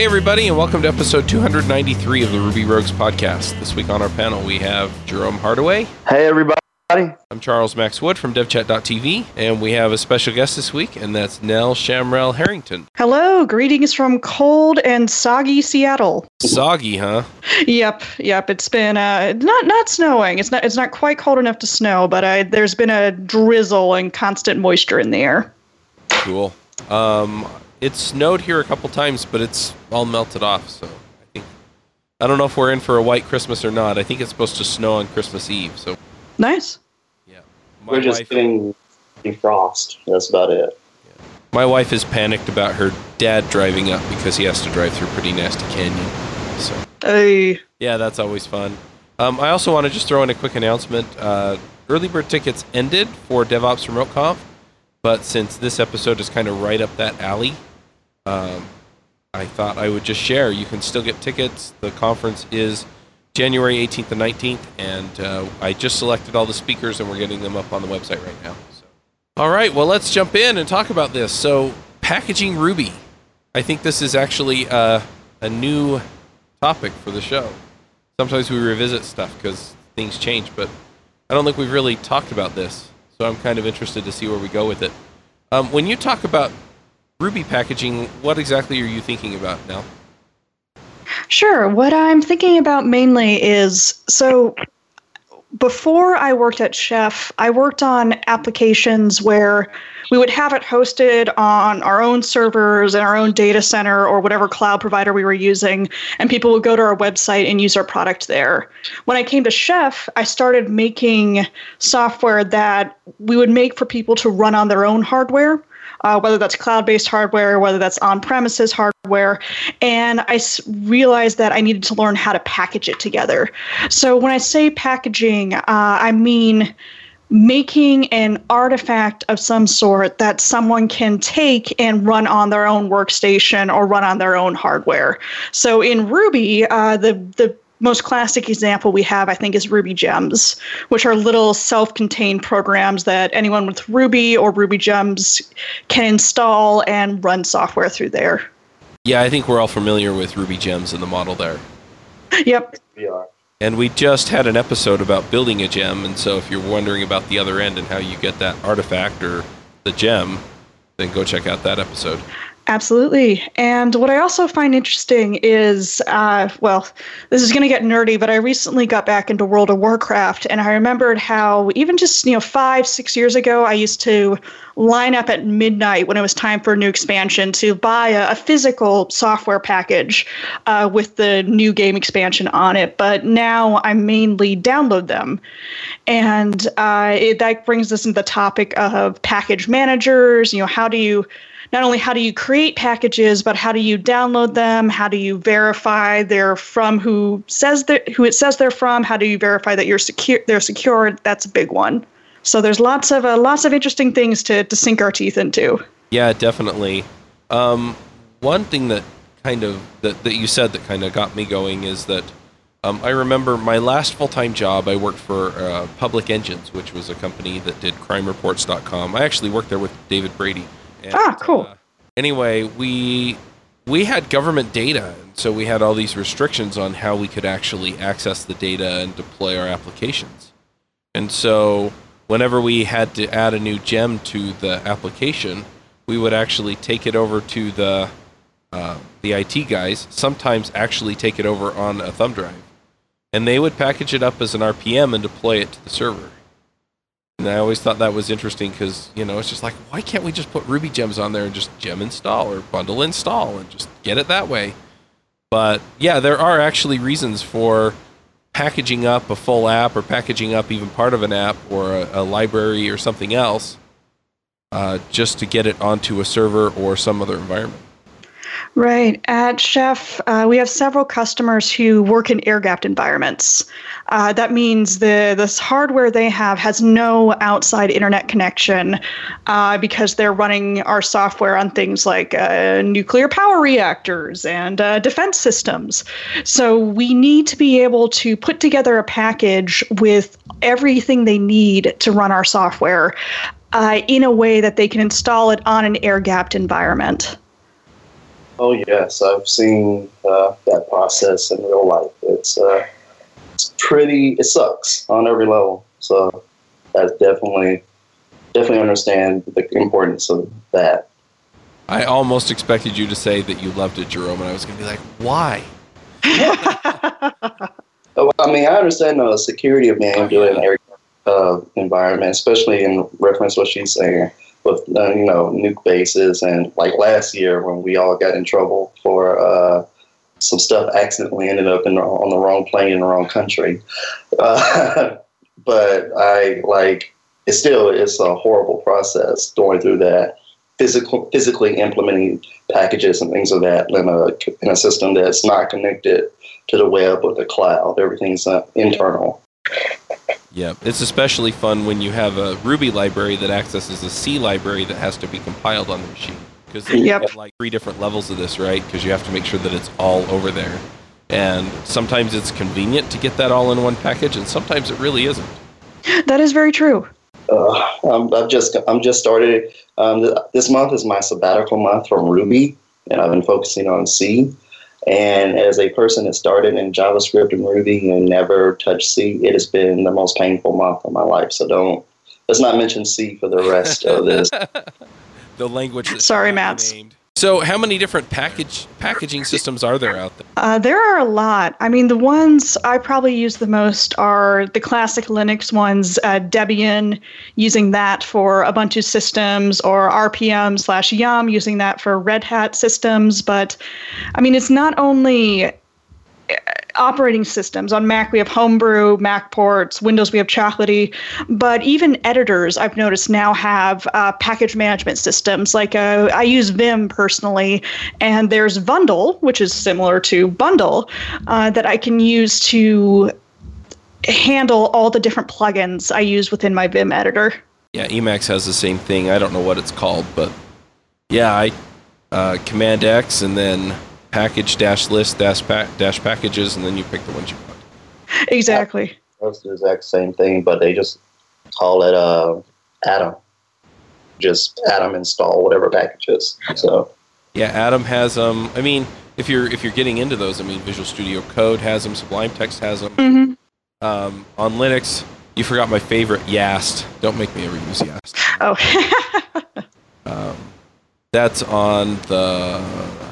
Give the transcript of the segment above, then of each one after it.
Hey, everybody, and welcome to episode 293 of the Ruby Rogues podcast. This week on our panel, we have Jerome Hardaway. Hey, everybody. I'm Charles Max Wood from DevChat.tv, and we have a special guest this week, and that's Nell Shamrell Harrington. Hello, greetings from cold and soggy Seattle. Soggy, huh? Yep, yep. It's been uh, not not snowing. It's not it's not quite cold enough to snow, but uh, there's been a drizzle and constant moisture in the air. Cool. Um, it snowed here a couple times, but it's all melted off. So I think I don't know if we're in for a white Christmas or not. I think it's supposed to snow on Christmas Eve. So Nice. yeah, my We're just wife, getting defrost. That's about it. my wife is panicked about her dad driving up because he has to drive through a pretty nasty canyon. So Hey. yeah, that's always fun. Um, I also want to just throw in a quick announcement. Uh, early bird tickets ended for DevOps Remote Conf, but since this episode is kind of right up that alley, um, I thought I would just share. You can still get tickets. The conference is January 18th and 19th, and uh, I just selected all the speakers, and we're getting them up on the website right now. So. All right, well, let's jump in and talk about this. So, packaging Ruby. I think this is actually uh, a new topic for the show. Sometimes we revisit stuff because things change, but I don't think we've really talked about this. So I'm kind of interested to see where we go with it. Um, when you talk about Ruby packaging, what exactly are you thinking about now? Sure. What I'm thinking about mainly is so before I worked at Chef, I worked on applications where we would have it hosted on our own servers and our own data center or whatever cloud provider we were using, and people would go to our website and use our product there. When I came to Chef, I started making software that we would make for people to run on their own hardware uh, whether that's cloud based hardware, whether that's on premises hardware. And I s- realized that I needed to learn how to package it together. So when I say packaging, uh, I mean making an artifact of some sort that someone can take and run on their own workstation or run on their own hardware. So in Ruby, uh, the the most classic example we have, I think, is Ruby Gems, which are little self-contained programs that anyone with Ruby or Ruby Gems can install and run software through there. Yeah, I think we're all familiar with Ruby Gems and the model there. Yep. We are. And we just had an episode about building a gem, and so if you're wondering about the other end and how you get that artifact or the gem, then go check out that episode. Absolutely. And what I also find interesting is, uh, well, this is going to get nerdy, but I recently got back into World of Warcraft, and I remembered how even just you know five, six years ago, I used to line up at midnight when it was time for a new expansion to buy a, a physical software package uh, with the new game expansion on it. But now I mainly download them, and uh, it, that brings us into the topic of package managers. You know, how do you not only how do you create packages, but how do you download them? How do you verify they're from who says that who it says they're from? How do you verify that you're secure? They're secure. That's a big one. So there's lots of uh, lots of interesting things to to sink our teeth into. Yeah, definitely. Um, one thing that kind of that, that you said that kind of got me going is that um, I remember my last full time job. I worked for uh, Public Engines, which was a company that did CrimeReports.com. I actually worked there with David Brady. And, Ah, cool. uh, anyway, we we had government data, and so we had all these restrictions on how we could actually access the data and deploy our applications. And so, whenever we had to add a new gem to the application, we would actually take it over to the uh, the IT guys. Sometimes actually take it over on a thumb drive, and they would package it up as an RPM and deploy it to the server. And I always thought that was interesting because you know it's just like why can't we just put Ruby gems on there and just gem install or bundle install and just get it that way? But yeah, there are actually reasons for packaging up a full app or packaging up even part of an app or a, a library or something else uh, just to get it onto a server or some other environment. Right. At Chef, uh, we have several customers who work in air gapped environments. Uh, that means the this hardware they have has no outside internet connection uh, because they're running our software on things like uh, nuclear power reactors and uh, defense systems. So we need to be able to put together a package with everything they need to run our software uh, in a way that they can install it on an air gapped environment. Oh yes, I've seen uh, that process in real life. It's uh, it's pretty. It sucks on every level. So I definitely definitely understand the importance of that. I almost expected you to say that you loved it, Jerome, and I was going to be like, why? Oh, I mean, I understand the security of being able to do in every uh, environment, especially in reference to what she's saying with uh, you know nuke bases and like last year when we all got in trouble for uh, some stuff accidentally ended up in, on the wrong plane in the wrong country. Uh, but I like it still it's a horrible process going through that physical physically implementing packages and things of that in a in a system that's not connected to the web or the cloud. Everything's uh, internal. Yeah, it's especially fun when you have a Ruby library that accesses a C library that has to be compiled on the machine. Because you Yep. get like three different levels of this, right? Because you have to make sure that it's all over there. And sometimes it's convenient to get that all in one package, and sometimes it really isn't. that is very true. Uh, I'm, I've just I'm just started. Um, th- this month is my sabbatical month from Ruby, and I've been focusing on C. And as a person that started in JavaScript and Ruby and never touched C, it has been the most painful month of my life. So don't let's not mention C for the rest of this. The language. That's Sorry, not Mats. named. So, how many different package packaging systems are there out there? Uh, there are a lot. I mean, the ones I probably use the most are the classic Linux ones, uh, Debian, using that for Ubuntu systems, or RPM slash Yum, using that for Red Hat systems. But I mean, it's not only operating systems. On Mac, we have Homebrew, Mac ports, Windows, we have Chocolatey, but even editors, I've noticed now have uh, package management systems. Like uh, I use Vim personally, and there's Vundle, which is similar to Bundle, uh, that I can use to handle all the different plugins I use within my Vim editor. Yeah, Emacs has the same thing. I don't know what it's called, but yeah, I uh, Command X and then package dash list dash pack dash packages, and then you pick the ones you want. Exactly. That's the exact same thing, but they just call it uh, Atom. Just Atom install whatever packages. So Yeah, Atom has them. I mean, if you're if you're getting into those, I mean, Visual Studio Code has them. Sublime Text has them. hmm Um, on Linux, you forgot my favorite, Yast. Don't make me ever use Yast. Oh. Um, that's on the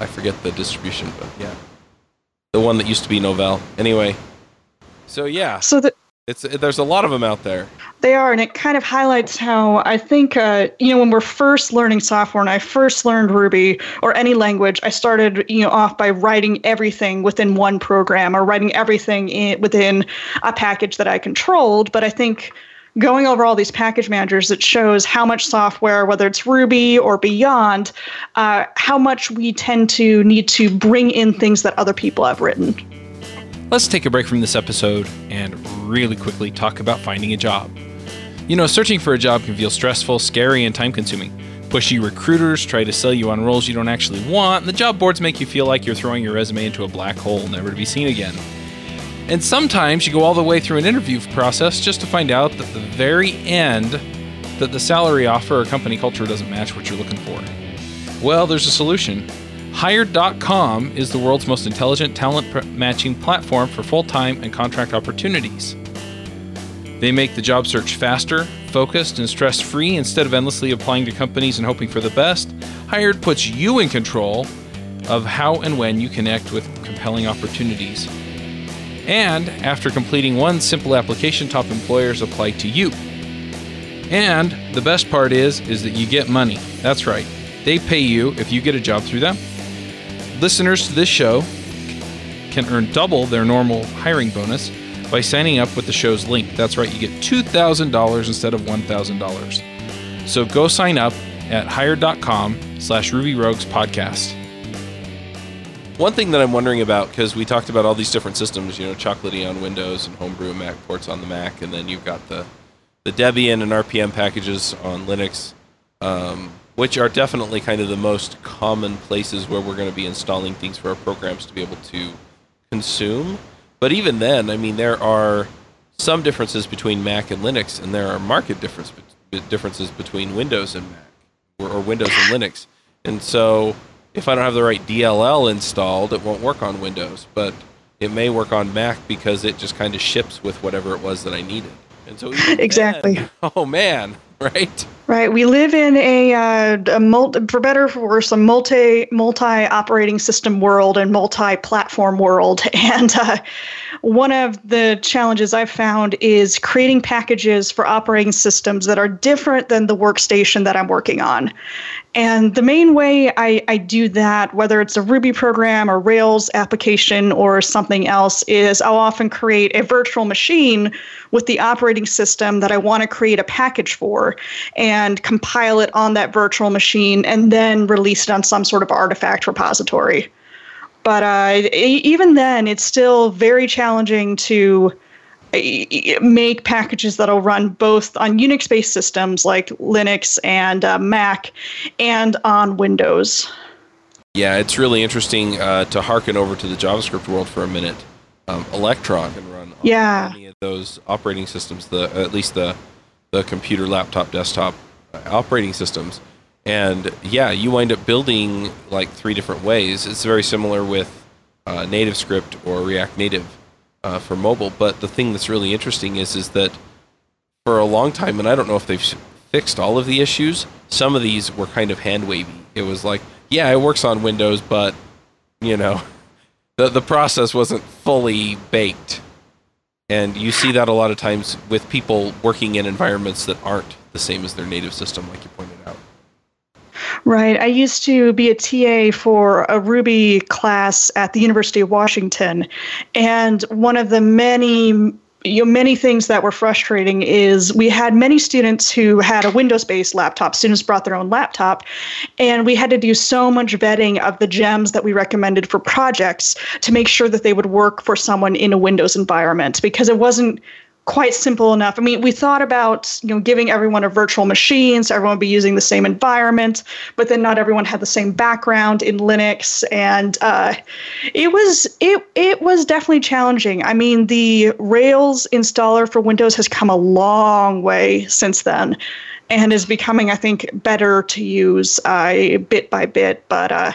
I forget the distribution, but yeah, the one that used to be Novell. Anyway, so yeah, so the, it's there's a lot of them out there. They are, and it kind of highlights how I think, uh, you know, when we're first learning software, and I first learned Ruby or any language, I started, you know, off by writing everything within one program or writing everything in, within a package that I controlled. But I think going over all these package managers, it shows how much software, whether it's Ruby or beyond, uh, how much we tend to need to bring in things that other people have written. Let's take a break from this episode and really quickly talk about finding a job. You know, searching for a job can feel stressful, scary, and time consuming. Pushy recruiters try to sell you on roles you don't actually want, and the job boards make you feel like you're throwing your resume into a black hole, never to be seen again. And sometimes you go all the way through an interview process just to find out that the very end that the salary offer or company culture doesn't match what you're looking for. Well, there's a solution. Hired.com is the world's most intelligent talent pr- matching platform for full time and contract opportunities. They make the job search faster, focused, and stress free instead of endlessly applying to companies and hoping for the best. Hired puts you in control of how and when you connect with compelling opportunities. And after completing one simple application, top employers apply to you. And the best part is is that you get money. That's right. They pay you if you get a job through them. Listeners to this show can earn double their normal hiring bonus by signing up with the show's link. That's right, you get $2,000 instead of $1,000. So go sign up at hired.com slash Ruby Rogues podcast. One thing that I'm wondering about because we talked about all these different systems, you know, Chocolatey on Windows and Homebrew Mac ports on the Mac, and then you've got the the Debian and RPM packages on Linux, um, which are definitely kind of the most common places where we're going to be installing things for our programs to be able to consume. But even then, I mean, there are some differences between Mac and Linux, and there are market difference differences between Windows and Mac, or, or Windows and Linux. And so, if I don't have the right DLL installed, it won't work on Windows, but it may work on Mac because it just kind of ships with whatever it was that I needed. And so exactly. Then, oh man, right? Right. We live in a, uh, a multi, for better or for worse, a multi multi operating system world and multi platform world. And uh, one of the challenges I've found is creating packages for operating systems that are different than the workstation that I'm working on. And the main way I, I do that, whether it's a Ruby program or Rails application or something else, is I'll often create a virtual machine with the operating system that I want to create a package for and compile it on that virtual machine and then release it on some sort of artifact repository. But uh, even then, it's still very challenging to make packages that'll run both on Unix based systems like Linux and uh, Mac and on Windows. Yeah, it's really interesting uh, to harken over to the JavaScript world for a minute. Um, Electron can run on yeah. any of those operating systems, the at least the the computer, laptop, desktop uh, operating systems. And yeah, you wind up building like three different ways. It's very similar with uh, NativeScript or React Native uh, for mobile. But the thing that's really interesting is is that for a long time, and I don't know if they've fixed all of the issues. Some of these were kind of hand wavy. It was like, yeah, it works on Windows, but you know, the the process wasn't fully baked. And you see that a lot of times with people working in environments that aren't the same as their native system, like you pointed out. Right. I used to be a TA for a Ruby class at the University of Washington. And one of the many you know, many things that were frustrating is we had many students who had a Windows based laptop. Students brought their own laptop, and we had to do so much vetting of the gems that we recommended for projects to make sure that they would work for someone in a Windows environment because it wasn't quite simple enough. I mean, we thought about you know giving everyone a virtual machine so everyone would be using the same environment, but then not everyone had the same background in Linux, and uh, it was it it was definitely challenging. I mean, the Rails installer for Windows has come a long way since then. And is becoming, I think, better to use uh, bit by bit. But uh,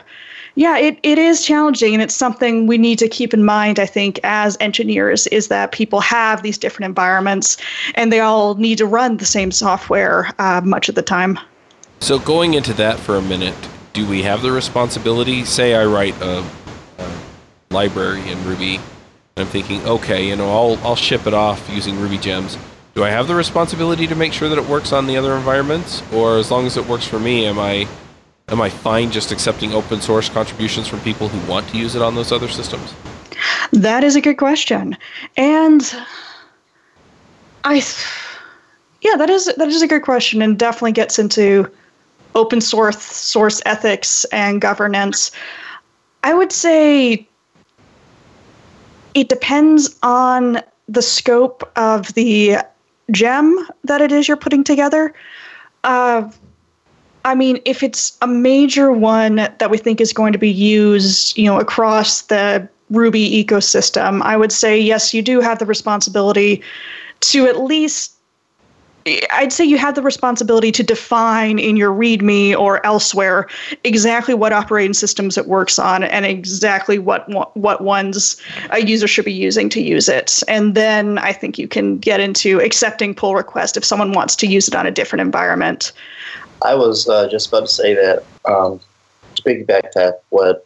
yeah, it, it is challenging, and it's something we need to keep in mind, I think, as engineers, is that people have these different environments and they all need to run the same software uh, much of the time. So, going into that for a minute, do we have the responsibility? Say I write a, a library in Ruby, and I'm thinking, okay, you know, I'll, I'll ship it off using Ruby gems. Do I have the responsibility to make sure that it works on the other environments? Or as long as it works for me, am I am I fine just accepting open source contributions from people who want to use it on those other systems? That is a good question. And I yeah, that is that is a good question and definitely gets into open source source ethics and governance. I would say it depends on the scope of the gem that it is you're putting together. Uh, I mean, if it's a major one that we think is going to be used, you know, across the Ruby ecosystem, I would say yes, you do have the responsibility to at least I'd say you have the responsibility to define in your README or elsewhere exactly what operating systems it works on and exactly what what ones a user should be using to use it. And then I think you can get into accepting pull request if someone wants to use it on a different environment. I was uh, just about to say that um, to piggyback to what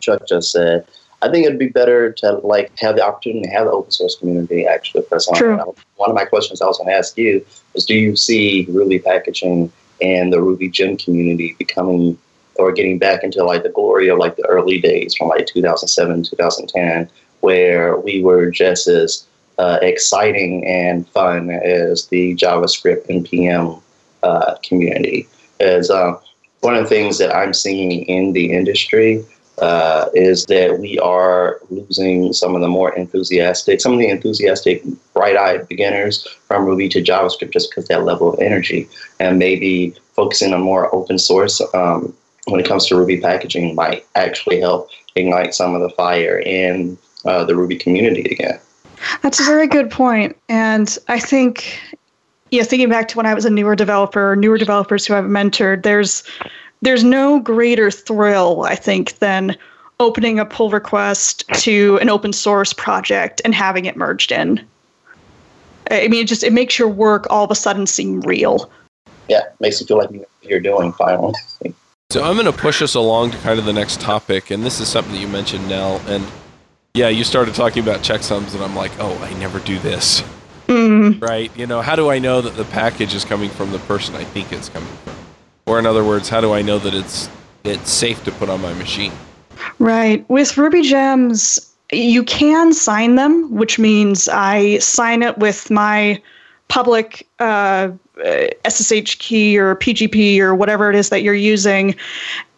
Chuck just said. I think it'd be better to like have the opportunity to have the open source community actually press on. True. One of my questions I was going to ask you was, do you see Ruby packaging and the Ruby gem community becoming or getting back into like the glory of like the early days from like 2007, 2010, where we were just as uh, exciting and fun as the JavaScript npm uh, community? As uh, one of the things that I'm seeing in the industry uh, is that we are losing some of the more enthusiastic, some of the enthusiastic, bright-eyed beginners from Ruby to JavaScript just because that level of energy, and maybe focusing on more open source um, when it comes to Ruby packaging might actually help ignite some of the fire in uh, the Ruby community again. That's a very good point, and I think yeah, thinking back to when I was a newer developer, newer developers who I've mentored, there's there's no greater thrill, I think, than opening a pull request to an open source project and having it merged in. I mean, it just it makes your work all of a sudden seem real. Yeah, makes you feel like you're doing finally. So I'm going to push us along to kind of the next topic, and this is something that you mentioned, Nell. And yeah, you started talking about checksums, and I'm like, oh, I never do this. Mm. Right? You know, how do I know that the package is coming from the person I think it's coming from? Or in other words, how do I know that it's it's safe to put on my machine? Right. With Ruby gems, you can sign them, which means I sign it with my public uh, SSH key or PGP or whatever it is that you're using.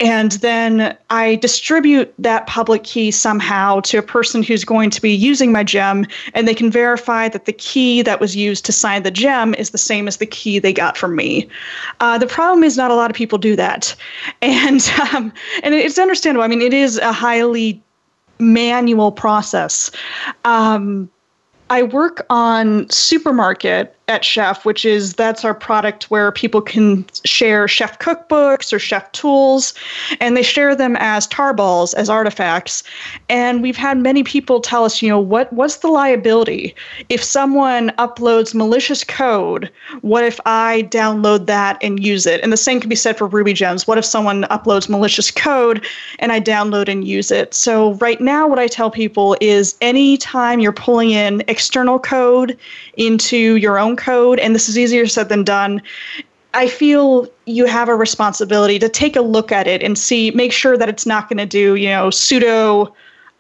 And then I distribute that public key somehow to a person who's going to be using my gem, and they can verify that the key that was used to sign the gem is the same as the key they got from me. Uh, the problem is not a lot of people do that, and um, and it's understandable. I mean, it is a highly manual process. Um, I work on Supermarket at Chef, which is that's our product where people can share chef cookbooks or chef tools, and they share them as tarballs, as artifacts. And we've had many people tell us, you know, what what's the liability if someone uploads malicious code? What if I download that and use it? And the same can be said for Ruby gems. What if someone uploads malicious code and I download and use it? So right now, what I tell people is anytime you're pulling in external code into your own code, and this is easier said than done. I feel you have a responsibility to take a look at it and see, make sure that it's not going to do, you know, sudo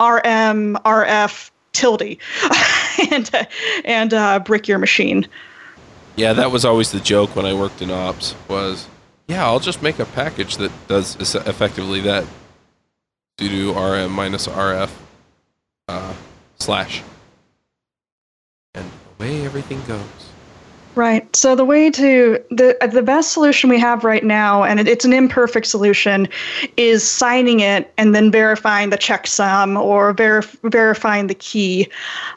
rm rf tilde and uh, and uh, brick your machine. Yeah, that was always the joke when I worked in ops. Was yeah, I'll just make a package that does effectively that sudo rm minus rf uh, slash and away everything goes. Right. So the way to the the best solution we have right now, and it, it's an imperfect solution, is signing it and then verifying the checksum or verif- verifying the key.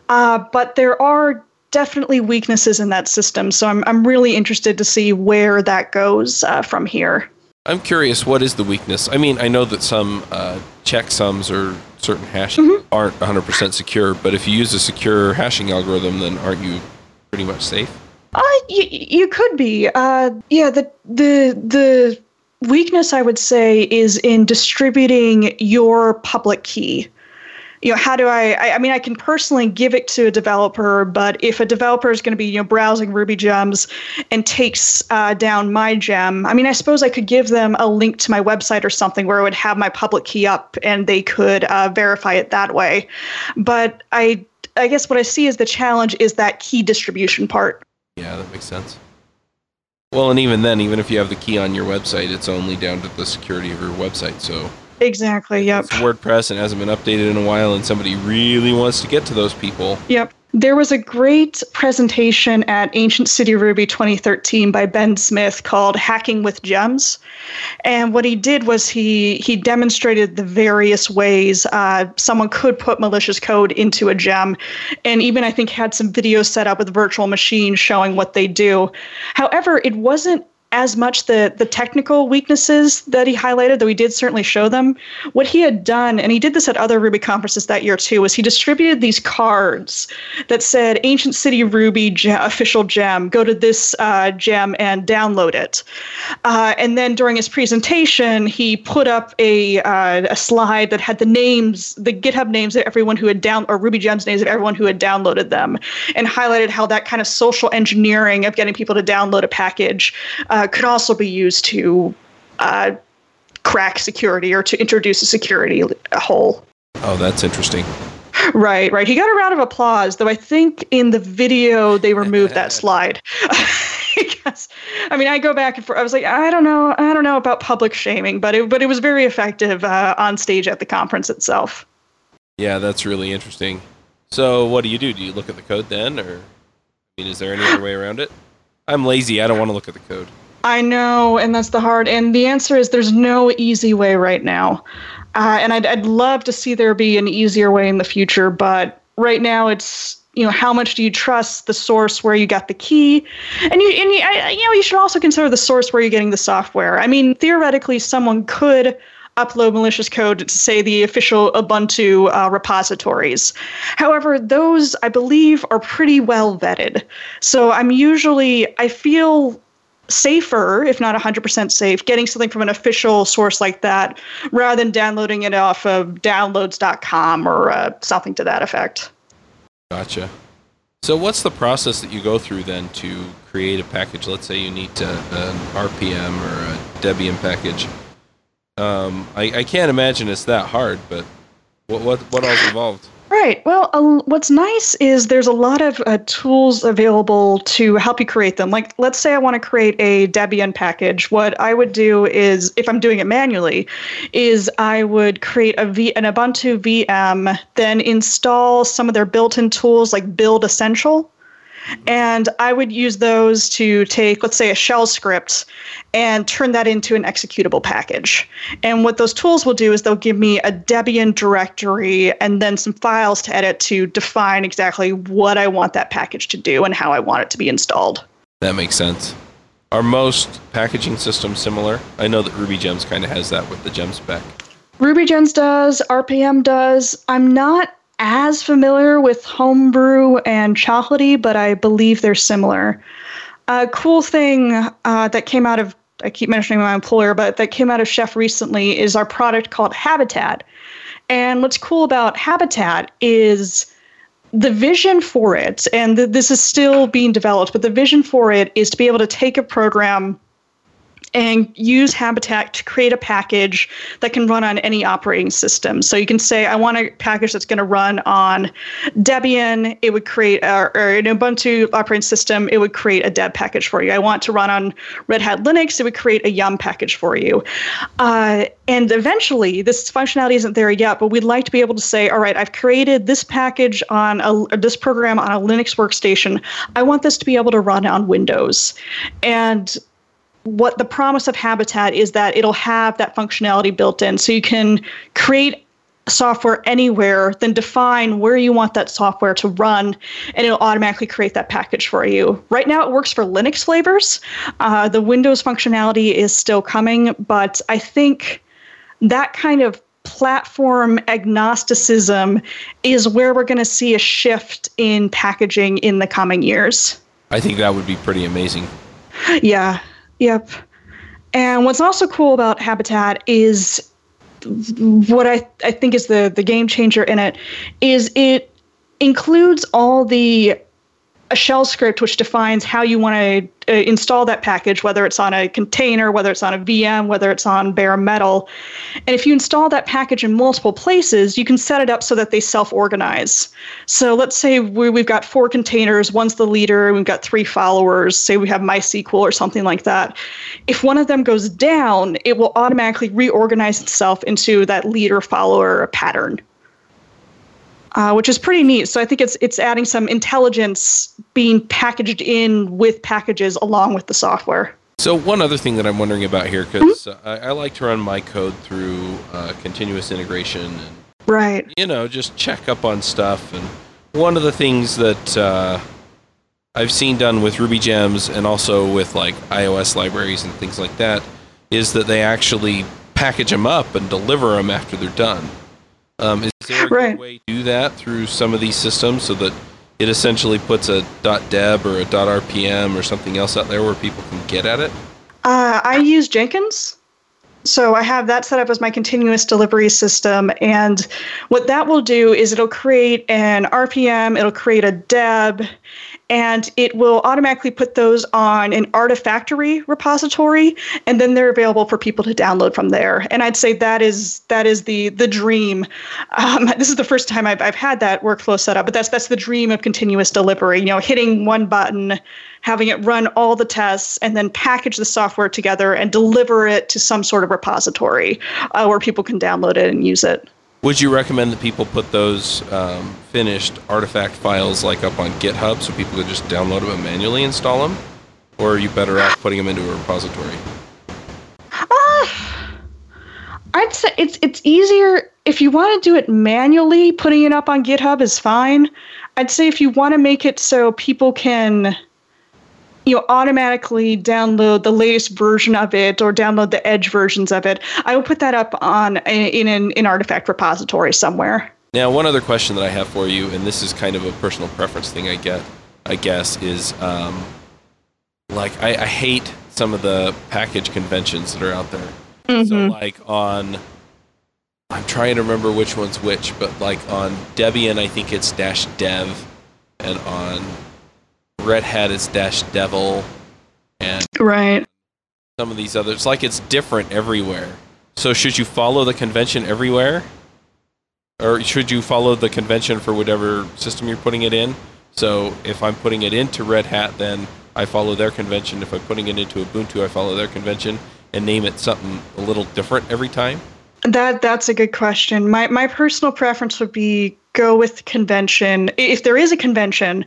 Uh, but there are definitely weaknesses in that system. So I'm I'm really interested to see where that goes uh, from here. I'm curious, what is the weakness? I mean, I know that some uh, checksums or certain hashes mm-hmm. aren't 100% secure, but if you use a secure hashing algorithm, then aren't you pretty much safe? Uh, you, you could be. Uh, yeah, the the the weakness I would say is in distributing your public key. You know, how do I, I? I mean, I can personally give it to a developer, but if a developer is going to be, you know, browsing Ruby gems and takes uh, down my gem, I mean, I suppose I could give them a link to my website or something where it would have my public key up and they could uh, verify it that way. But I, I guess what I see as the challenge is that key distribution part. Yeah, that makes sense. Well, and even then, even if you have the key on your website, it's only down to the security of your website. So exactly, yep. It's WordPress and hasn't been updated in a while, and somebody really wants to get to those people. Yep. There was a great presentation at Ancient City Ruby 2013 by Ben Smith called Hacking with Gems. And what he did was he he demonstrated the various ways uh, someone could put malicious code into a gem, and even I think had some videos set up with virtual machines showing what they do. However, it wasn't as much the the technical weaknesses that he highlighted, though he did certainly show them. What he had done, and he did this at other Ruby conferences that year too, was he distributed these cards that said "Ancient City Ruby gem, official gem." Go to this uh, gem and download it. Uh, and then during his presentation, he put up a uh, a slide that had the names, the GitHub names of everyone who had down or Ruby gems names of everyone who had downloaded them, and highlighted how that kind of social engineering of getting people to download a package. Uh, uh, could also be used to uh, crack security or to introduce a security hole. Oh, that's interesting. Right, right. He got a round of applause, though I think in the video they removed that slide. because, I mean, I go back and forth. I was like, I don't know, I don't know about public shaming, but it, but it was very effective uh, on stage at the conference itself. Yeah, that's really interesting. So, what do you do? Do you look at the code then, or I mean, is there any other way around it? I'm lazy. I don't want to look at the code. I know, and that's the hard. And the answer is there's no easy way right now. Uh, and I'd, I'd love to see there be an easier way in the future, but right now it's you know how much do you trust the source where you got the key and you and you, I, you know you should also consider the source where you're getting the software i mean theoretically someone could upload malicious code to say the official ubuntu uh, repositories however those i believe are pretty well vetted so i'm usually i feel safer, if not 100% safe, getting something from an official source like that rather than downloading it off of downloads.com or uh, something to that effect. Gotcha. So, what's the process that you go through then to create a package? Let's say you need to, an RPM or a Debian package. Um, I, I can't imagine it's that hard, but what what what all's involved? Right. Well, uh, what's nice is there's a lot of uh, tools available to help you create them. Like, let's say I want to create a Debian package. What I would do is, if I'm doing it manually, is I would create a v- an Ubuntu VM, then install some of their built-in tools like Build Essential and I would use those to take, let's say, a shell script and turn that into an executable package. And what those tools will do is they'll give me a Debian directory and then some files to edit to define exactly what I want that package to do and how I want it to be installed. That makes sense. Are most packaging systems similar? I know that RubyGems kind of has that with the gem spec. RubyGems does, RPM does. I'm not as familiar with homebrew and chocolatey, but I believe they're similar. A cool thing uh, that came out of I keep mentioning my employer, but that came out of Chef recently is our product called Habitat. And what's cool about Habitat is the vision for it, and th- this is still being developed, but the vision for it is to be able to take a program and use Habitat to create a package that can run on any operating system. So you can say, I want a package that's going to run on Debian. It would create, or, or an Ubuntu operating system, it would create a Deb package for you. I want to run on Red Hat Linux, it would create a Yum package for you. Uh, and eventually, this functionality isn't there yet, but we'd like to be able to say, all right, I've created this package on a, this program on a Linux workstation. I want this to be able to run on Windows. And what the promise of Habitat is that it'll have that functionality built in. So you can create software anywhere, then define where you want that software to run, and it'll automatically create that package for you. Right now, it works for Linux flavors. Uh, the Windows functionality is still coming, but I think that kind of platform agnosticism is where we're going to see a shift in packaging in the coming years. I think that would be pretty amazing. Yeah, Yep. And what's also cool about Habitat is what I, I think is the, the game changer in it is it includes all the a shell script which defines how you want to uh, install that package, whether it's on a container, whether it's on a VM, whether it's on bare metal. And if you install that package in multiple places, you can set it up so that they self organize. So let's say we, we've got four containers, one's the leader, we've got three followers, say we have MySQL or something like that. If one of them goes down, it will automatically reorganize itself into that leader follower pattern uh, which is pretty neat. So I think it's it's adding some intelligence being packaged in with packages along with the software. So one other thing that I'm wondering about here, because mm-hmm. I, I, like to run my code through uh, continuous integration and right, you know, just check up on stuff. And one of the things that uh, I've seen done with Ruby gems and also with like iOS libraries and things like that is that they actually package them up and deliver them after they're done. Um, there a right. way to do that through some of these systems so that it essentially puts a .deb or a .rpm or something else out there where people can get at it? Uh, I use Jenkins. So I have that set up as my continuous delivery system. And what that will do is it'll create an RPM, it'll create a deb, and it will automatically put those on an artifactory repository and then they're available for people to download from there. And i'd say that is that is the the dream. Um, this is the first time I've, I've had that workflow set up but that's that's the dream of continuous delivery you know hitting one button having it run all the tests and then package the software together and deliver it to some sort of repository uh, where people can download it and use it would you recommend that people put those um, finished artifact files like up on GitHub so people could just download them and manually install them, or are you better off putting them into a repository? Uh, I'd say it's it's easier if you want to do it manually. Putting it up on GitHub is fine. I'd say if you want to make it so people can you know automatically download the latest version of it or download the edge versions of it. I will put that up on in an in artifact repository somewhere. Now one other question that i have for you and this is kind of a personal preference thing i get i guess is um, like I, I hate some of the package conventions that are out there. Mm-hmm. so like on i'm trying to remember which one's which but like on debian i think it's dash dev and on Red Hat is Dash Devel, and right. Some of these others, like it's different everywhere. So should you follow the convention everywhere, or should you follow the convention for whatever system you're putting it in? So if I'm putting it into Red Hat, then I follow their convention. If I'm putting it into Ubuntu, I follow their convention and name it something a little different every time. That that's a good question. My my personal preference would be go with the convention. If there is a convention,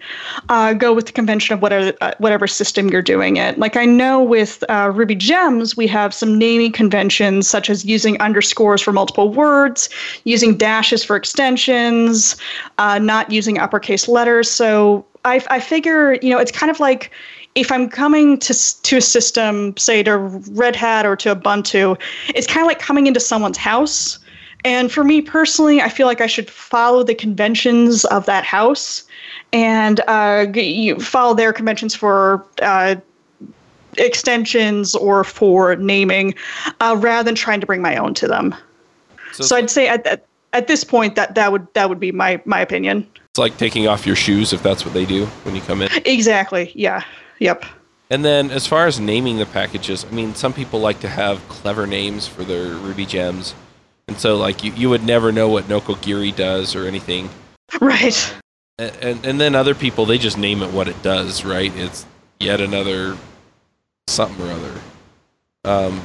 uh, go with the convention of whatever uh, whatever system you're doing it. Like I know with uh, Ruby Gems, we have some naming conventions such as using underscores for multiple words, using dashes for extensions, uh, not using uppercase letters. So I, I figure you know it's kind of like if I'm coming to to a system, say to Red Hat or to Ubuntu, it's kind of like coming into someone's house. And for me personally, I feel like I should follow the conventions of that house and uh, follow their conventions for uh, extensions or for naming, uh, rather than trying to bring my own to them. So, so I'd say at, at at this point that that would that would be my my opinion. It's like taking off your shoes if that's what they do when you come in. Exactly. Yeah. Yep. And then as far as naming the packages, I mean, some people like to have clever names for their Ruby gems. And so, like, you, you would never know what Nokogiri does or anything. Right. And, and, and then other people, they just name it what it does, right? It's yet another something or other. Um,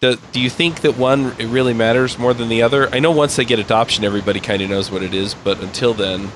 do, do you think that one it really matters more than the other? I know once they get adoption, everybody kind of knows what it is, but until then,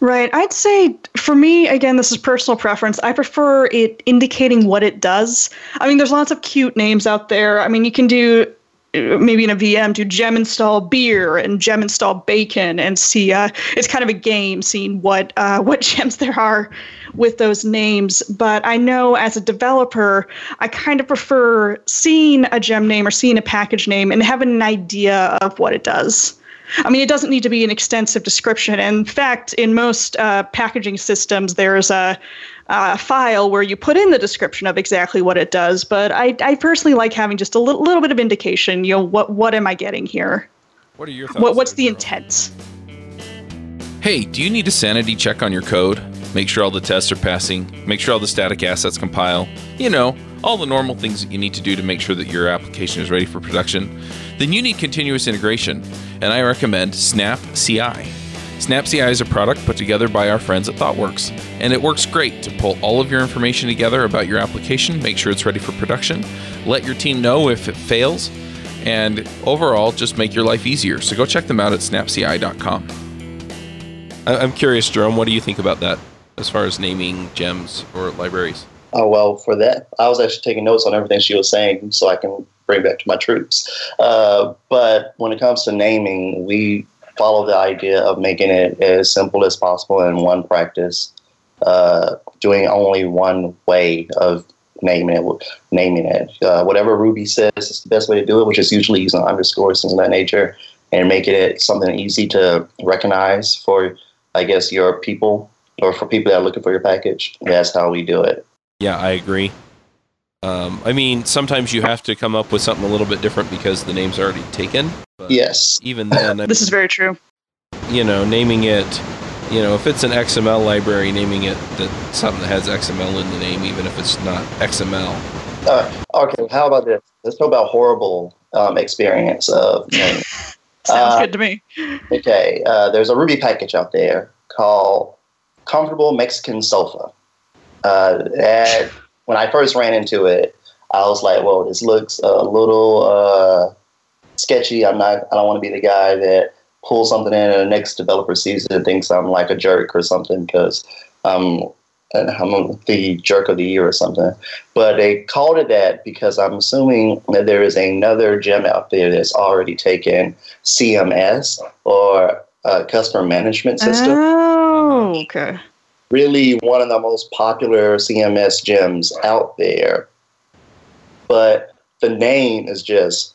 Right. I'd say for me, again, this is personal preference. I prefer it indicating what it does. I mean, there's lots of cute names out there. I mean, you can do maybe in a VM do gem install beer and gem install bacon and see uh, it's kind of a game seeing what uh, what gems there are with those names. But I know as a developer, I kind of prefer seeing a gem name or seeing a package name and having an idea of what it does. I mean, it doesn't need to be an extensive description. In fact, in most uh, packaging systems, there's a, a, file where you put in the description of exactly what it does. But I, I personally like having just a little, little bit of indication. You know, what what am I getting here? What are your thoughts? What, what's the intent? Hey, do you need a sanity check on your code? Make sure all the tests are passing. Make sure all the static assets compile. You know, all the normal things that you need to do to make sure that your application is ready for production then you need continuous integration, and I recommend Snap CI. Snap CI is a product put together by our friends at ThoughtWorks, and it works great to pull all of your information together about your application, make sure it's ready for production, let your team know if it fails, and overall just make your life easier. So go check them out at snapci.com. I'm curious, Jerome, what do you think about that as far as naming gems or libraries? Oh well, for that, I was actually taking notes on everything she was saying, so I can bring back to my troops. Uh, but when it comes to naming, we follow the idea of making it as simple as possible in one practice, uh, doing only one way of naming it. Naming it, uh, whatever Ruby says is the best way to do it, which is usually using underscores, of that nature, and making it something easy to recognize for, I guess, your people or for people that are looking for your package. That's how we do it. Yeah, I agree. Um, I mean, sometimes you have to come up with something a little bit different because the name's already taken. Yes. Even then, I this mean, is very true. You know, naming it, you know, if it's an XML library, naming it that something that has XML in the name, even if it's not XML. Uh, okay, how about this? Let's talk about horrible um, experience of naming. Sounds uh, good to me. Okay, uh, there's a Ruby package out there called Comfortable Mexican Sofa. Uh, and when I first ran into it, I was like, "Well, this looks a little uh, sketchy. I'm not. I don't want to be the guy that pulls something in and the next developer sees it and thinks I'm like a jerk or something because I'm I'm the jerk of the year or something. But they called it that because I'm assuming that there is another gem out there that's already taken CMS or a customer management system. Oh Oh, okay. Really, one of the most popular CMS gems out there, but the name is just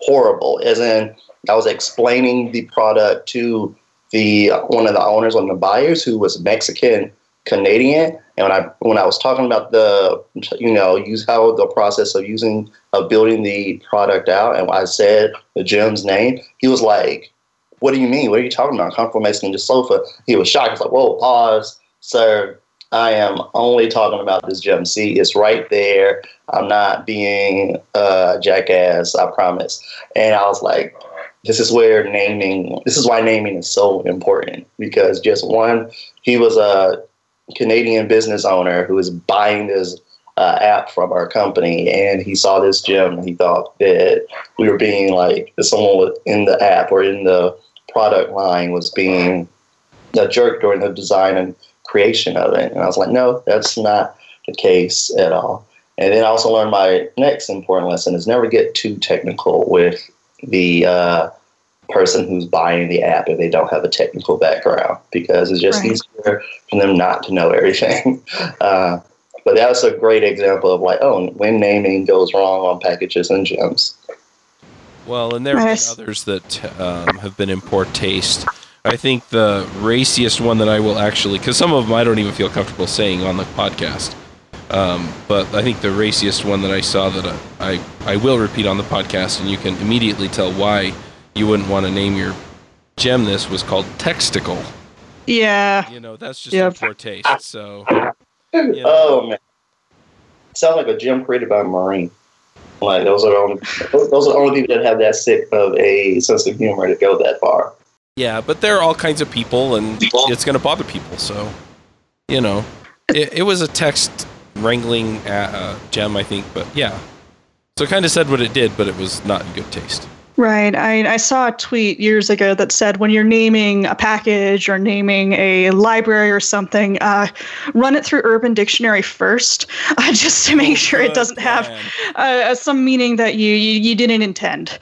horrible. As in, I was explaining the product to the one of the owners, one of the buyers, who was Mexican Canadian, and when I when I was talking about the you know use how the process of using of building the product out, and I said the gym's name, he was like, "What do you mean? What are you talking about? Come from Mexican just sofa?" He was shocked. He was like, "Whoa, pause, sir." I am only talking about this gym. See, it's right there. I'm not being a jackass. I promise. And I was like, this is where naming. This is why naming is so important because just one, he was a Canadian business owner who was buying this uh, app from our company, and he saw this gym and he thought that we were being like someone in the app or in the product line was being a jerk during the design and creation of it. And I was like, no, that's not the case at all. And then I also learned my next important lesson is never get too technical with the uh, person who's buying the app if they don't have a technical background because it's just right. easier for them not to know everything. Uh, but that's a great example of like, oh, when naming goes wrong on packages and gems. Well, and there are others that um, have been in poor taste. I think the raciest one that I will actually, because some of them I don't even feel comfortable saying on the podcast. Um, but I think the raciest one that I saw that I, I, I will repeat on the podcast, and you can immediately tell why you wouldn't want to name your gem this was called Texticle. Yeah. You know, that's just yep. poor taste. So. You know. Oh man. Sounds like a gem created by a Marine. Like those are the only those are the only people that have that sick of a sense of humor to go that far. Yeah, but there are all kinds of people, and it's going to bother people. So, you know, it, it was a text wrangling uh, gem, I think. But yeah, so it kind of said what it did, but it was not in good taste. Right. I, I saw a tweet years ago that said when you're naming a package or naming a library or something, uh, run it through Urban Dictionary first, uh, just to make oh, sure it doesn't have uh, some meaning that you, you, you didn't intend.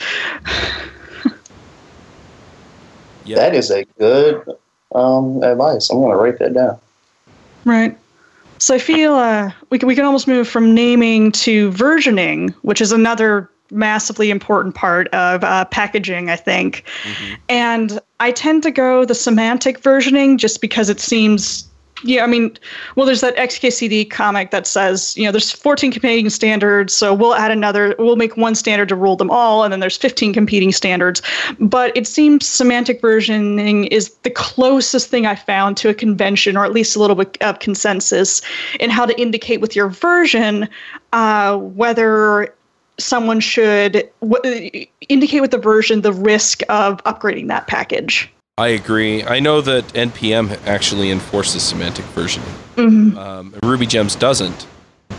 Yep. That is a good um, advice. I'm going to write that down. Right. So I feel uh, we can we can almost move from naming to versioning, which is another massively important part of uh, packaging, I think. Mm-hmm. And I tend to go the semantic versioning just because it seems yeah, I mean, well, there's that XKCD comic that says, you know, there's 14 competing standards, so we'll add another, we'll make one standard to rule them all, and then there's 15 competing standards. But it seems semantic versioning is the closest thing I found to a convention, or at least a little bit of consensus, in how to indicate with your version uh, whether someone should w- indicate with the version the risk of upgrading that package. I agree. I know that NPM actually enforces semantic versioning. Mm-hmm. Um, Ruby Gems doesn't,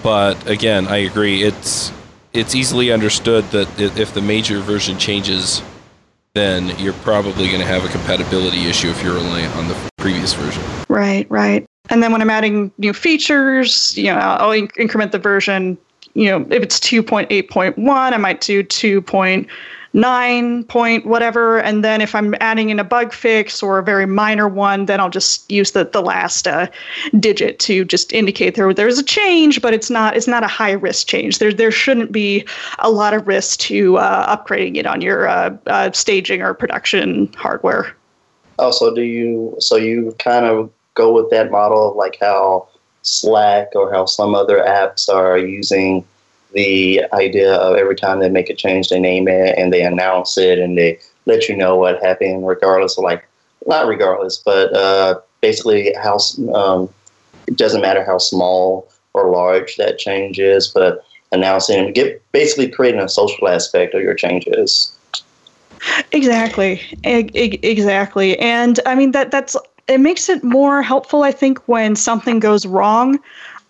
but again, I agree. It's it's easily understood that if the major version changes, then you're probably going to have a compatibility issue if you're reliant on the previous version. Right, right. And then when I'm adding new features, you know, I'll inc- increment the version you know, if it's 2.8.1, I might do 2.9 point whatever. And then if I'm adding in a bug fix or a very minor one, then I'll just use the, the last uh, digit to just indicate there there's a change, but it's not it's not a high risk change. There there shouldn't be a lot of risk to uh, upgrading it on your uh, uh staging or production hardware. Oh, so do you? So you kind of go with that model like how Slack or how some other apps are using the idea of every time they make a change, they name it and they announce it and they let you know what happened, regardless of like, not regardless, but uh, basically how um, it doesn't matter how small or large that change is, but announcing and get basically creating a social aspect of your changes. Exactly, exactly, and I mean that that's it makes it more helpful, I think, when something goes wrong.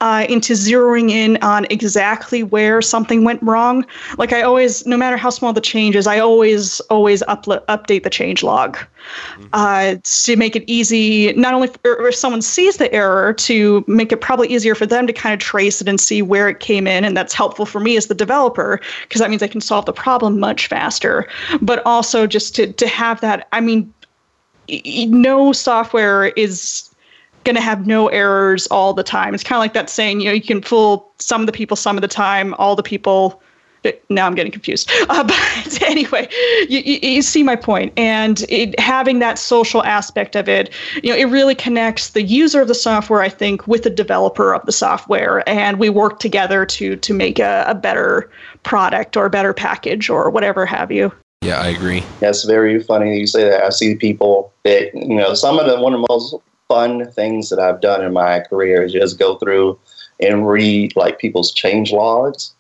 Uh, into zeroing in on exactly where something went wrong. Like I always, no matter how small the change is, I always always uplo- update the change log mm-hmm. uh, to make it easy. Not only for, if someone sees the error, to make it probably easier for them to kind of trace it and see where it came in, and that's helpful for me as the developer because that means I can solve the problem much faster. But also just to to have that. I mean, no software is going to have no errors all the time. It's kind of like that saying, you know, you can fool some of the people some of the time, all the people. Now I'm getting confused. Uh, but anyway, you, you, see my point. And it, having that social aspect of it, you know, it really connects the user of the software, I think, with the developer of the software, and we work together to to make a, a better product or a better package or whatever have you. Yeah, I agree. That's very funny you say that. I see people that you know some of the one of the most fun things that I've done in my career is just go through and read like people's change logs.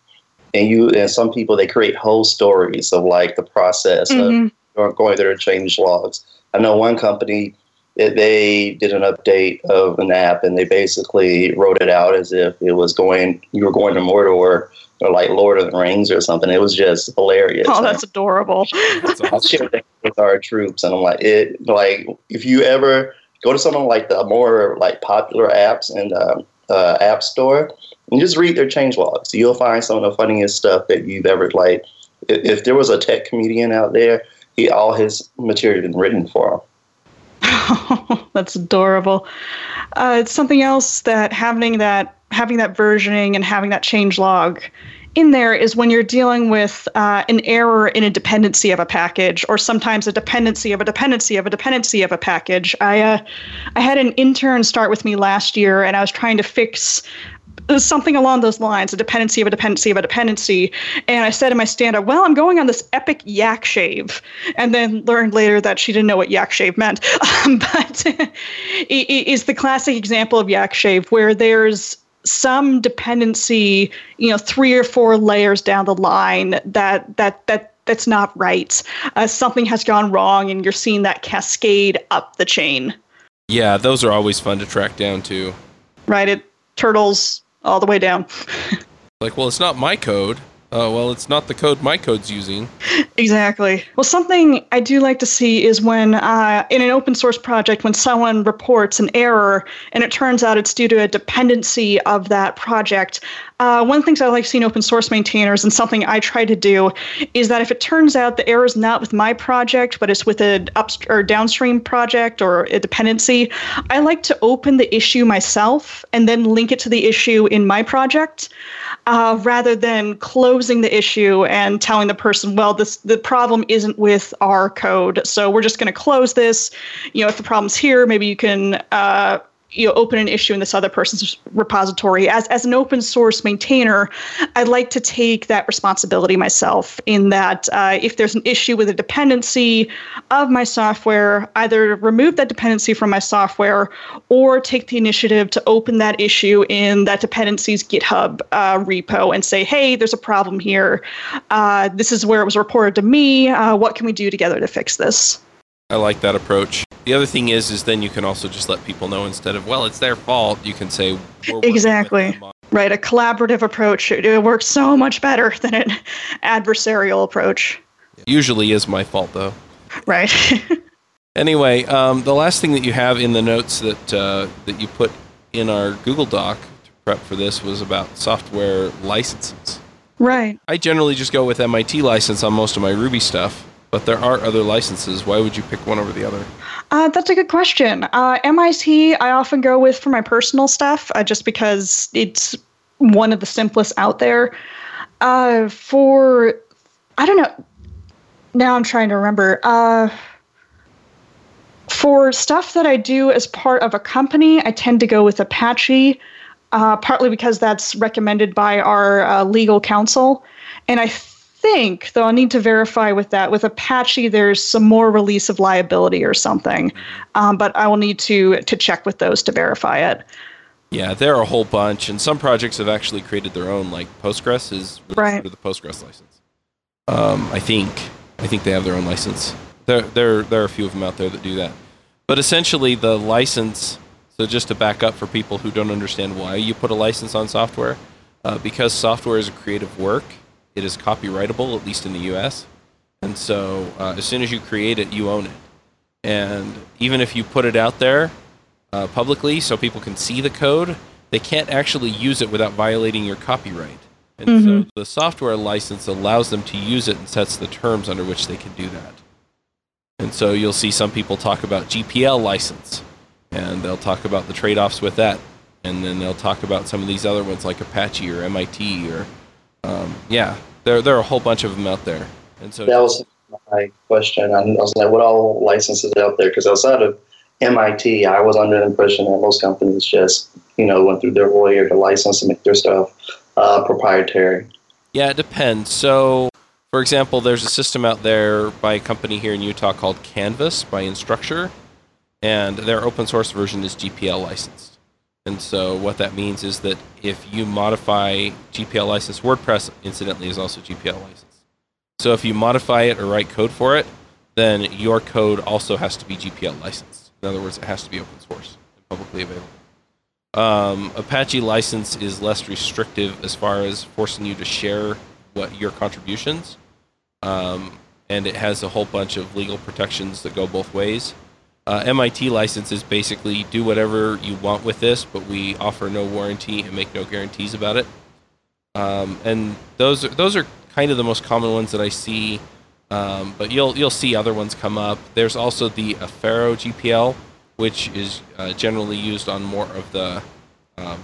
And you and some people they create whole stories of like the process mm-hmm. of going through their change logs. I know one company that they did an update of an app and they basically wrote it out as if it was going you were going to Mordor or like Lord of the Rings or something. It was just hilarious. Oh, that's adorable. That's awesome. I shared that with our troops, and I'm like, it like if you ever go to some of like the more like popular apps and uh, uh, app store and just read their change logs. You'll find some of the funniest stuff that you've ever like. If, if there was a tech comedian out there, he all his material been written for him. that's adorable. Uh, it's something else that having that having that versioning and having that change log in there is when you're dealing with uh, an error in a dependency of a package, or sometimes a dependency of a dependency of a dependency of a package. I uh, I had an intern start with me last year, and I was trying to fix something along those lines, a dependency of a dependency of a dependency. And I said in my stand-up, well, I'm going on this epic yak shave, and then learned later that she didn't know what yak shave meant. Um, but it is the classic example of yak shave where there's some dependency, you know, three or four layers down the line that that that that's not right. Uh, something has gone wrong, and you're seeing that cascade up the chain. Yeah, those are always fun to track down too. Right, it turtles all the way down. like, well, it's not my code. Oh, well, it's not the code my code's using. Exactly. Well, something I do like to see is when, uh, in an open source project, when someone reports an error and it turns out it's due to a dependency of that project. Uh, one of the things I like seeing open source maintainers and something I try to do is that if it turns out the error is not with my project, but it's with an up or downstream project or a dependency, I like to open the issue myself and then link it to the issue in my project uh, rather than closing the issue and telling the person, well, this the problem isn't with our code, so we're just going to close this. You know, if the problem's here, maybe you can uh, you know open an issue in this other person's repository. As as an open source maintainer i'd like to take that responsibility myself in that uh, if there's an issue with a dependency of my software either remove that dependency from my software or take the initiative to open that issue in that dependency's github uh, repo and say hey there's a problem here. Uh, this is where it was reported to me. Uh, what can we do together to fix this I like that approach. The other thing is, is then you can also just let people know instead of, well, it's their fault. You can say, exactly right. A collaborative approach it works so much better than an adversarial approach. It usually is my fault though. Right. anyway, um, the last thing that you have in the notes that uh, that you put in our Google Doc to prep for this was about software licenses. Right. I generally just go with MIT license on most of my Ruby stuff. But there are other licenses. Why would you pick one over the other? Uh, that's a good question. Uh, MIT, I often go with for my personal stuff, uh, just because it's one of the simplest out there. Uh, for, I don't know. Now I'm trying to remember. Uh, for stuff that I do as part of a company, I tend to go with Apache, uh, partly because that's recommended by our legal counsel. And I think, though I'll need to verify with that, with Apache, there's some more release of liability or something. Um, but I will need to to check with those to verify it. Yeah, there are a whole bunch, and some projects have actually created their own. Like Postgres is right. under the Postgres license. Um, I think I think they have their own license. There there there are a few of them out there that do that. But essentially, the license. So just to back up for people who don't understand why you put a license on software, uh, because software is a creative work it is copyrightable, at least in the US. And so uh, as soon as you create it, you own it. And even if you put it out there uh, publicly so people can see the code, they can't actually use it without violating your copyright. And mm-hmm. so the software license allows them to use it and sets the terms under which they can do that. And so you'll see some people talk about GPL license. and they'll talk about the trade-offs with that, and then they'll talk about some of these other ones like Apache or MIT or um, yeah, there there are a whole bunch of them out there, and so That was my question. I was like, what all licenses out there? Because outside of MIT, I was under the impression that most companies just, you know, went through their lawyer to license and make their stuff uh, proprietary. Yeah, it depends. So, for example, there's a system out there by a company here in Utah called Canvas by Instructure, and their open source version is GPL licensed. And so, what that means is that if you modify GPL licensed, WordPress, incidentally, is also GPL licensed. So, if you modify it or write code for it, then your code also has to be GPL licensed. In other words, it has to be open source and publicly available. Um, Apache license is less restrictive as far as forcing you to share what your contributions, um, and it has a whole bunch of legal protections that go both ways. Uh, MIT license is basically do whatever you want with this, but we offer no warranty and make no guarantees about it. Um, and those are, those are kind of the most common ones that I see. Um, but you'll you'll see other ones come up. There's also the Affero GPL, which is uh, generally used on more of the um,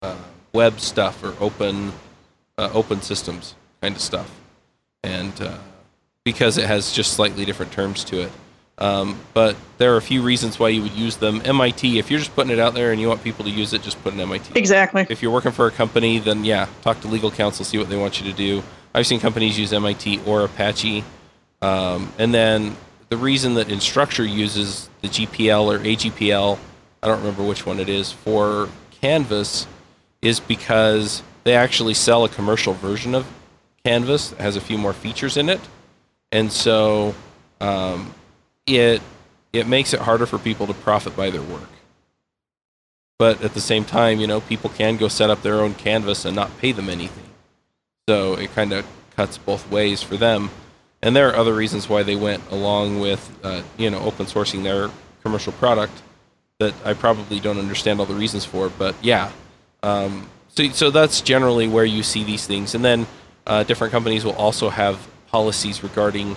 uh, web stuff or open uh, open systems kind of stuff, and uh, because it has just slightly different terms to it. Um, but there are a few reasons why you would use them. MIT, if you're just putting it out there and you want people to use it, just put an MIT. Exactly. If you're working for a company, then yeah, talk to legal counsel, see what they want you to do. I've seen companies use MIT or Apache. Um, and then the reason that Instructure uses the GPL or AGPL, I don't remember which one it is, for Canvas is because they actually sell a commercial version of Canvas that has a few more features in it. And so um, it it makes it harder for people to profit by their work. But at the same time, you know, people can go set up their own canvas and not pay them anything. So it kind of cuts both ways for them. And there are other reasons why they went along with, uh, you know, open sourcing their commercial product that I probably don't understand all the reasons for. But yeah, um, so so that's generally where you see these things. And then uh, different companies will also have policies regarding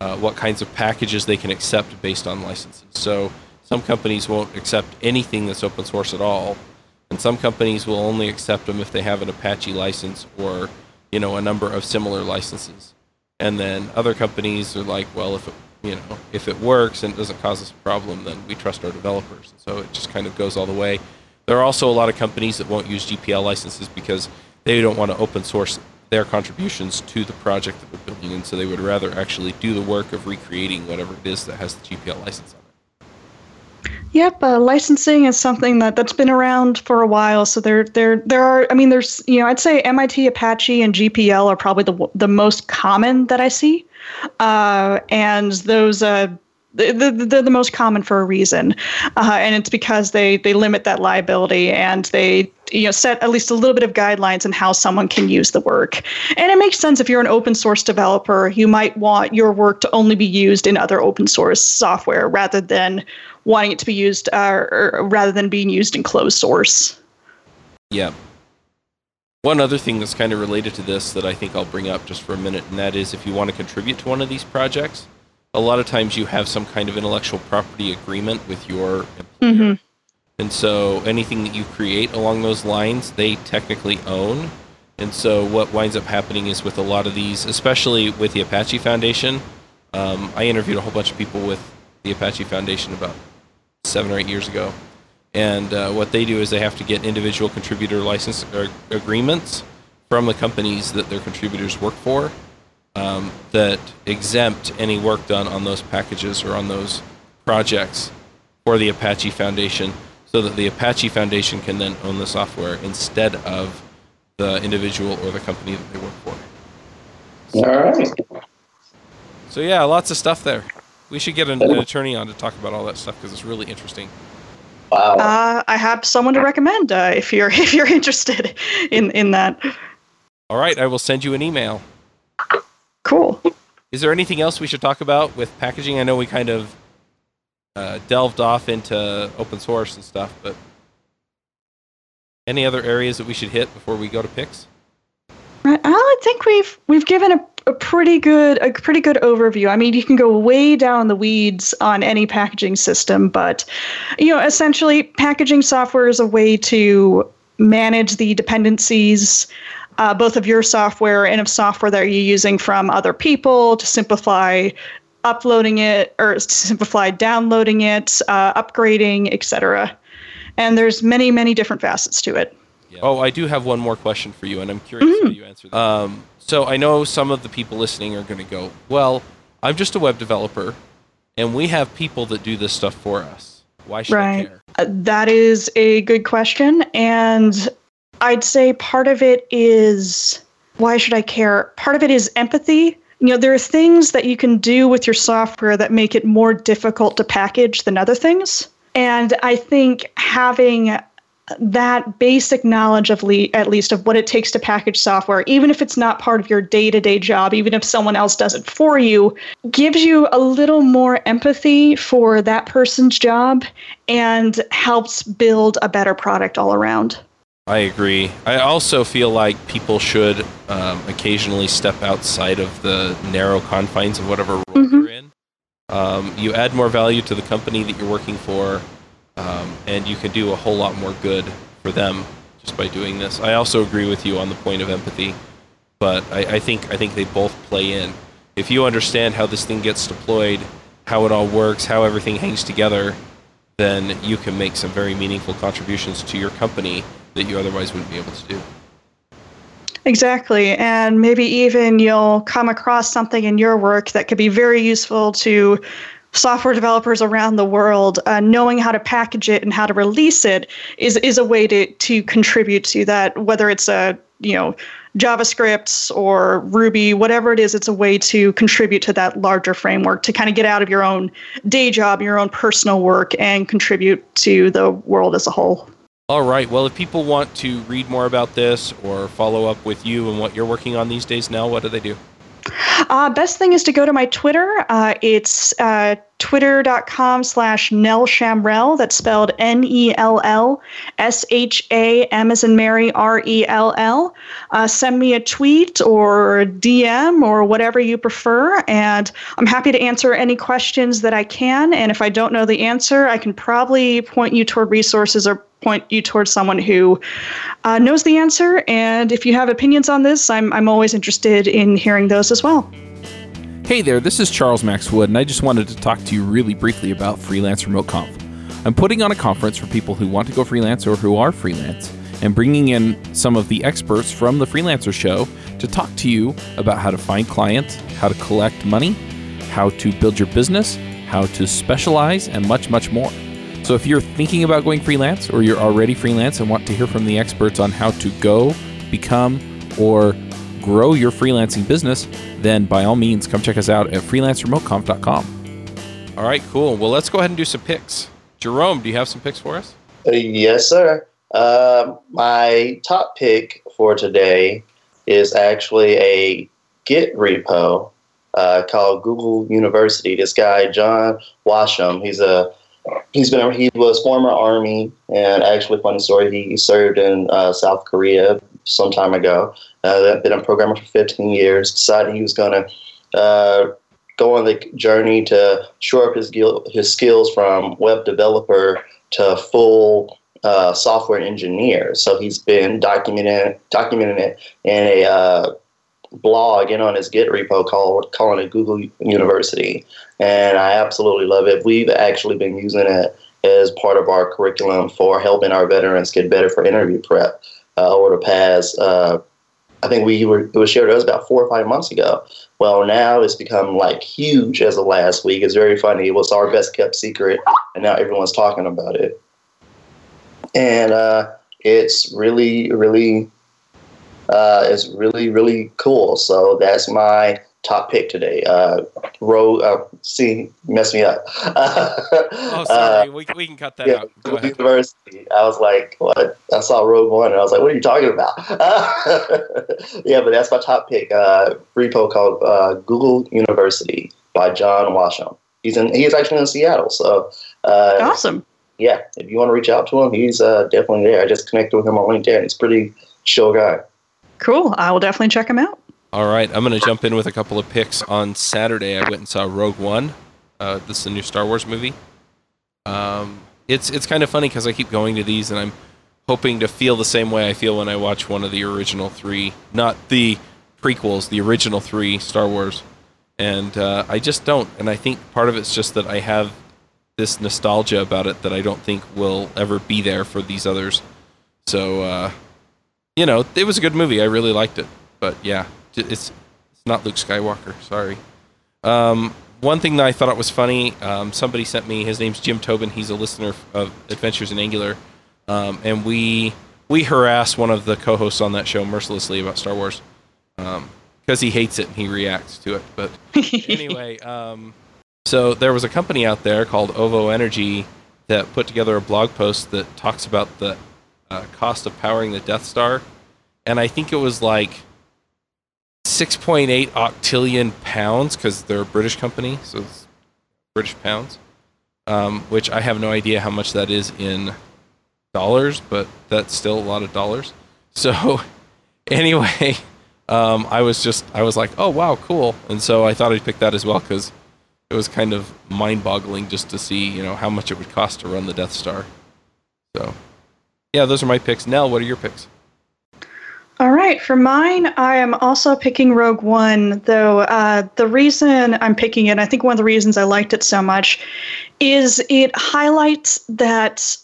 uh, what kinds of packages they can accept based on licenses. So some companies won't accept anything that's open source at all, and some companies will only accept them if they have an Apache license or you know a number of similar licenses. And then other companies are like, well, if it you know if it works and it doesn't cause us a problem, then we trust our developers. So it just kind of goes all the way. There are also a lot of companies that won't use GPL licenses because they don't want to open source their contributions to the project that they're building, and so they would rather actually do the work of recreating whatever it is that has the GPL license on it. Yep, uh, licensing is something that that's been around for a while. So there, there, there are. I mean, there's you know, I'd say MIT, Apache, and GPL are probably the the most common that I see, uh, and those. Uh, they're the, the most common for a reason, uh, and it's because they they limit that liability and they you know set at least a little bit of guidelines on how someone can use the work. And it makes sense if you're an open source developer, you might want your work to only be used in other open source software rather than wanting it to be used uh, or rather than being used in closed source. Yeah. One other thing that's kind of related to this that I think I'll bring up just for a minute, and that is if you want to contribute to one of these projects, a lot of times you have some kind of intellectual property agreement with your employer. Mm-hmm. And so anything that you create along those lines, they technically own. And so what winds up happening is with a lot of these, especially with the Apache Foundation, um, I interviewed a whole bunch of people with the Apache Foundation about seven or eight years ago. And uh, what they do is they have to get individual contributor license agreements from the companies that their contributors work for um, that exempt any work done on those packages or on those projects for the Apache Foundation so that the Apache Foundation can then own the software instead of the individual or the company that they work for. All right. So, yeah, lots of stuff there. We should get an, an attorney on to talk about all that stuff because it's really interesting. Wow. Uh, I have someone to recommend uh, if you're if you're interested in in that. All right, I will send you an email. Cool. Is there anything else we should talk about with packaging? I know we kind of uh, delved off into open source and stuff, but any other areas that we should hit before we go to picks? Right. I'd think we've we've given a, a pretty good a pretty good overview. I mean, you can go way down the weeds on any packaging system, but you know, essentially, packaging software is a way to manage the dependencies. Uh, both of your software and of software that you're using from other people to simplify uploading it or to simplify downloading it, uh, upgrading, etc. And there's many, many different facets to it. Yeah. Oh, I do have one more question for you, and I'm curious mm-hmm. how you answer that. Um, so I know some of the people listening are going to go, "Well, I'm just a web developer, and we have people that do this stuff for us. Why should right. I care?" Uh, that is a good question, and I'd say part of it is why should I care? Part of it is empathy. You know, there are things that you can do with your software that make it more difficult to package than other things. And I think having that basic knowledge of le- at least of what it takes to package software even if it's not part of your day-to-day job even if someone else does it for you gives you a little more empathy for that person's job and helps build a better product all around i agree i also feel like people should um, occasionally step outside of the narrow confines of whatever role mm-hmm. you're in um, you add more value to the company that you're working for um, and you can do a whole lot more good for them just by doing this. I also agree with you on the point of empathy, but I, I think I think they both play in. If you understand how this thing gets deployed, how it all works, how everything hangs together, then you can make some very meaningful contributions to your company that you otherwise wouldn't be able to do. Exactly. And maybe even you'll come across something in your work that could be very useful to software developers around the world, uh, knowing how to package it and how to release it is is a way to to contribute to that. Whether it's a you know JavaScript or Ruby, whatever it is, it's a way to contribute to that larger framework to kind of get out of your own day job, your own personal work, and contribute to the world as a whole. All right. Well, if people want to read more about this or follow up with you and what you're working on these days, now what do they do? Uh, best thing is to go to my Twitter. Uh, it's uh, twitter.com slash Nell Shamrell. That's spelled N E L L S H A M as in Mary R E L L. Uh, send me a tweet or DM or whatever you prefer, and I'm happy to answer any questions that I can. And if I don't know the answer, I can probably point you toward resources or point you towards someone who uh, knows the answer. And if you have opinions on this, I'm, I'm always interested in hearing those as well. Hey there, this is Charles Max Wood, and I just wanted to talk to you really briefly about Freelance Remote Conf. I'm putting on a conference for people who want to go freelance or who are freelance, and bringing in some of the experts from the Freelancer Show to talk to you about how to find clients, how to collect money, how to build your business, how to specialize, and much, much more. So if you're thinking about going freelance or you're already freelance and want to hear from the experts on how to go, become, or grow your freelancing business, then by all means come check us out at freelanceremoteconf.com. All right, cool. Well, let's go ahead and do some picks. Jerome, do you have some picks for us? Uh, yes, sir. Uh, my top pick for today is actually a Git repo uh, called Google University. This guy, John Washam, he's a he's been he was former army and actually funny story he served in uh, South Korea some time ago. Uh, been a programmer for 15 years. Decided he was going to uh, go on the journey to shore up his his skills from web developer to full uh, software engineer. So he's been documenting documenting it in a uh, blog and on his Git repo called calling it Google University, and I absolutely love it. We've actually been using it as part of our curriculum for helping our veterans get better for interview prep uh, over the past. Uh, I think we were it was shared with us about four or five months ago. Well, now it's become like huge as of last week. It's very funny. It was our best kept secret, and now everyone's talking about it. And uh, it's really, really uh, is really really cool. So that's my top pick today. Uh, Rogue, uh, see, mess me up. oh, sorry, uh, we, we can cut that yeah, out. Go University. I was like, what? I saw Rogue One, and I was like, what are you talking about? yeah, but that's my top pick. Uh, repo called uh, Google University by John Washam. He's in. He's actually in Seattle. So uh, awesome. Yeah, if you want to reach out to him, he's uh, definitely there. I just connected with him on LinkedIn. He's pretty chill guy. Cool. I will definitely check him out. All right, I'm going to jump in with a couple of picks. On Saturday, I went and saw Rogue One. Uh, this is a new Star Wars movie. Um, it's it's kind of funny because I keep going to these and I'm hoping to feel the same way I feel when I watch one of the original three, not the prequels, the original three Star Wars, and uh, I just don't. And I think part of it's just that I have this nostalgia about it that I don't think will ever be there for these others. So, uh, you know, it was a good movie. I really liked it, but yeah, it's it's not Luke Skywalker. Sorry. Um, one thing that I thought was funny, um, somebody sent me. His name's Jim Tobin. He's a listener of Adventures in Angular, um, and we we harass one of the co-hosts on that show mercilessly about Star Wars because um, he hates it and he reacts to it. But anyway, um, so there was a company out there called Ovo Energy that put together a blog post that talks about the uh, cost of powering the Death Star, and I think it was like 6.8 octillion pounds because they're a British company, so it's British pounds, um, which I have no idea how much that is in dollars, but that's still a lot of dollars. So, anyway, um, I was just, I was like, oh, wow, cool. And so I thought I'd pick that as well because it was kind of mind boggling just to see, you know, how much it would cost to run the Death Star. So, yeah, those are my picks. Nell, what are your picks? All right, for mine, I am also picking Rogue One, though uh, the reason I'm picking it, I think one of the reasons I liked it so much, is it highlights that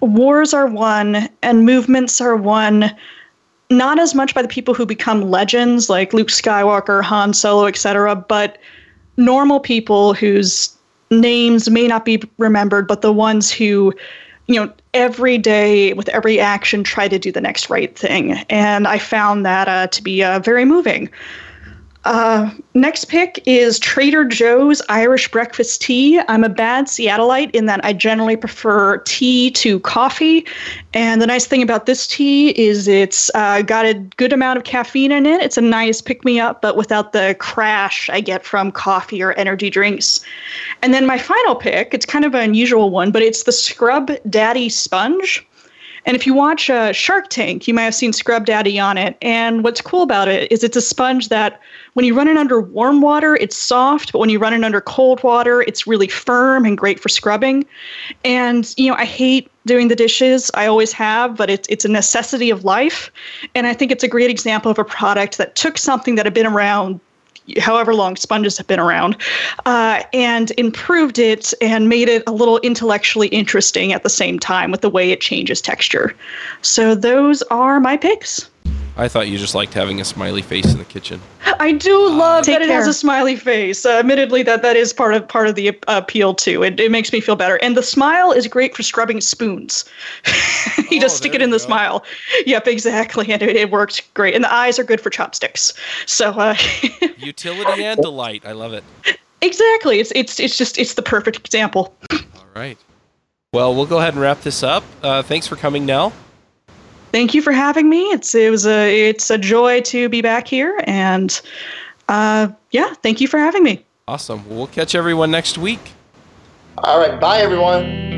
wars are won and movements are won not as much by the people who become legends like Luke Skywalker, Han Solo, etc., but normal people whose names may not be remembered, but the ones who you know, every day with every action, try to do the next right thing. And I found that uh, to be uh, very moving. Uh, next pick is Trader Joe's Irish Breakfast Tea. I'm a bad Seattleite in that I generally prefer tea to coffee. And the nice thing about this tea is it's uh, got a good amount of caffeine in it. It's a nice pick me up, but without the crash I get from coffee or energy drinks. And then my final pick, it's kind of an unusual one, but it's the Scrub Daddy Sponge. And if you watch uh, Shark Tank, you might have seen Scrub Daddy on it. And what's cool about it is it's a sponge that when you run it under warm water, it's soft, but when you run it under cold water, it's really firm and great for scrubbing. And, you know, I hate doing the dishes. I always have, but it's it's a necessity of life. And I think it's a great example of a product that took something that had been around however long sponges have been around, uh, and improved it and made it a little intellectually interesting at the same time with the way it changes texture. So those are my picks. I thought you just liked having a smiley face in the kitchen. I do love uh, that it has a smiley face. Uh, admittedly, that that is part of part of the appeal too. It, it makes me feel better, and the smile is great for scrubbing spoons. you oh, just stick it in the go. smile. Yep, exactly, and it, it, works great. And the eyes are good for chopsticks. So uh, utility and delight. I love it. Exactly. It's it's it's just it's the perfect example. All right. Well, we'll go ahead and wrap this up. Uh, thanks for coming, Nell thank you for having me. It's it was a it's a joy to be back here, and uh, yeah, thank you for having me. Awesome. We'll catch everyone next week. All right. Bye, everyone.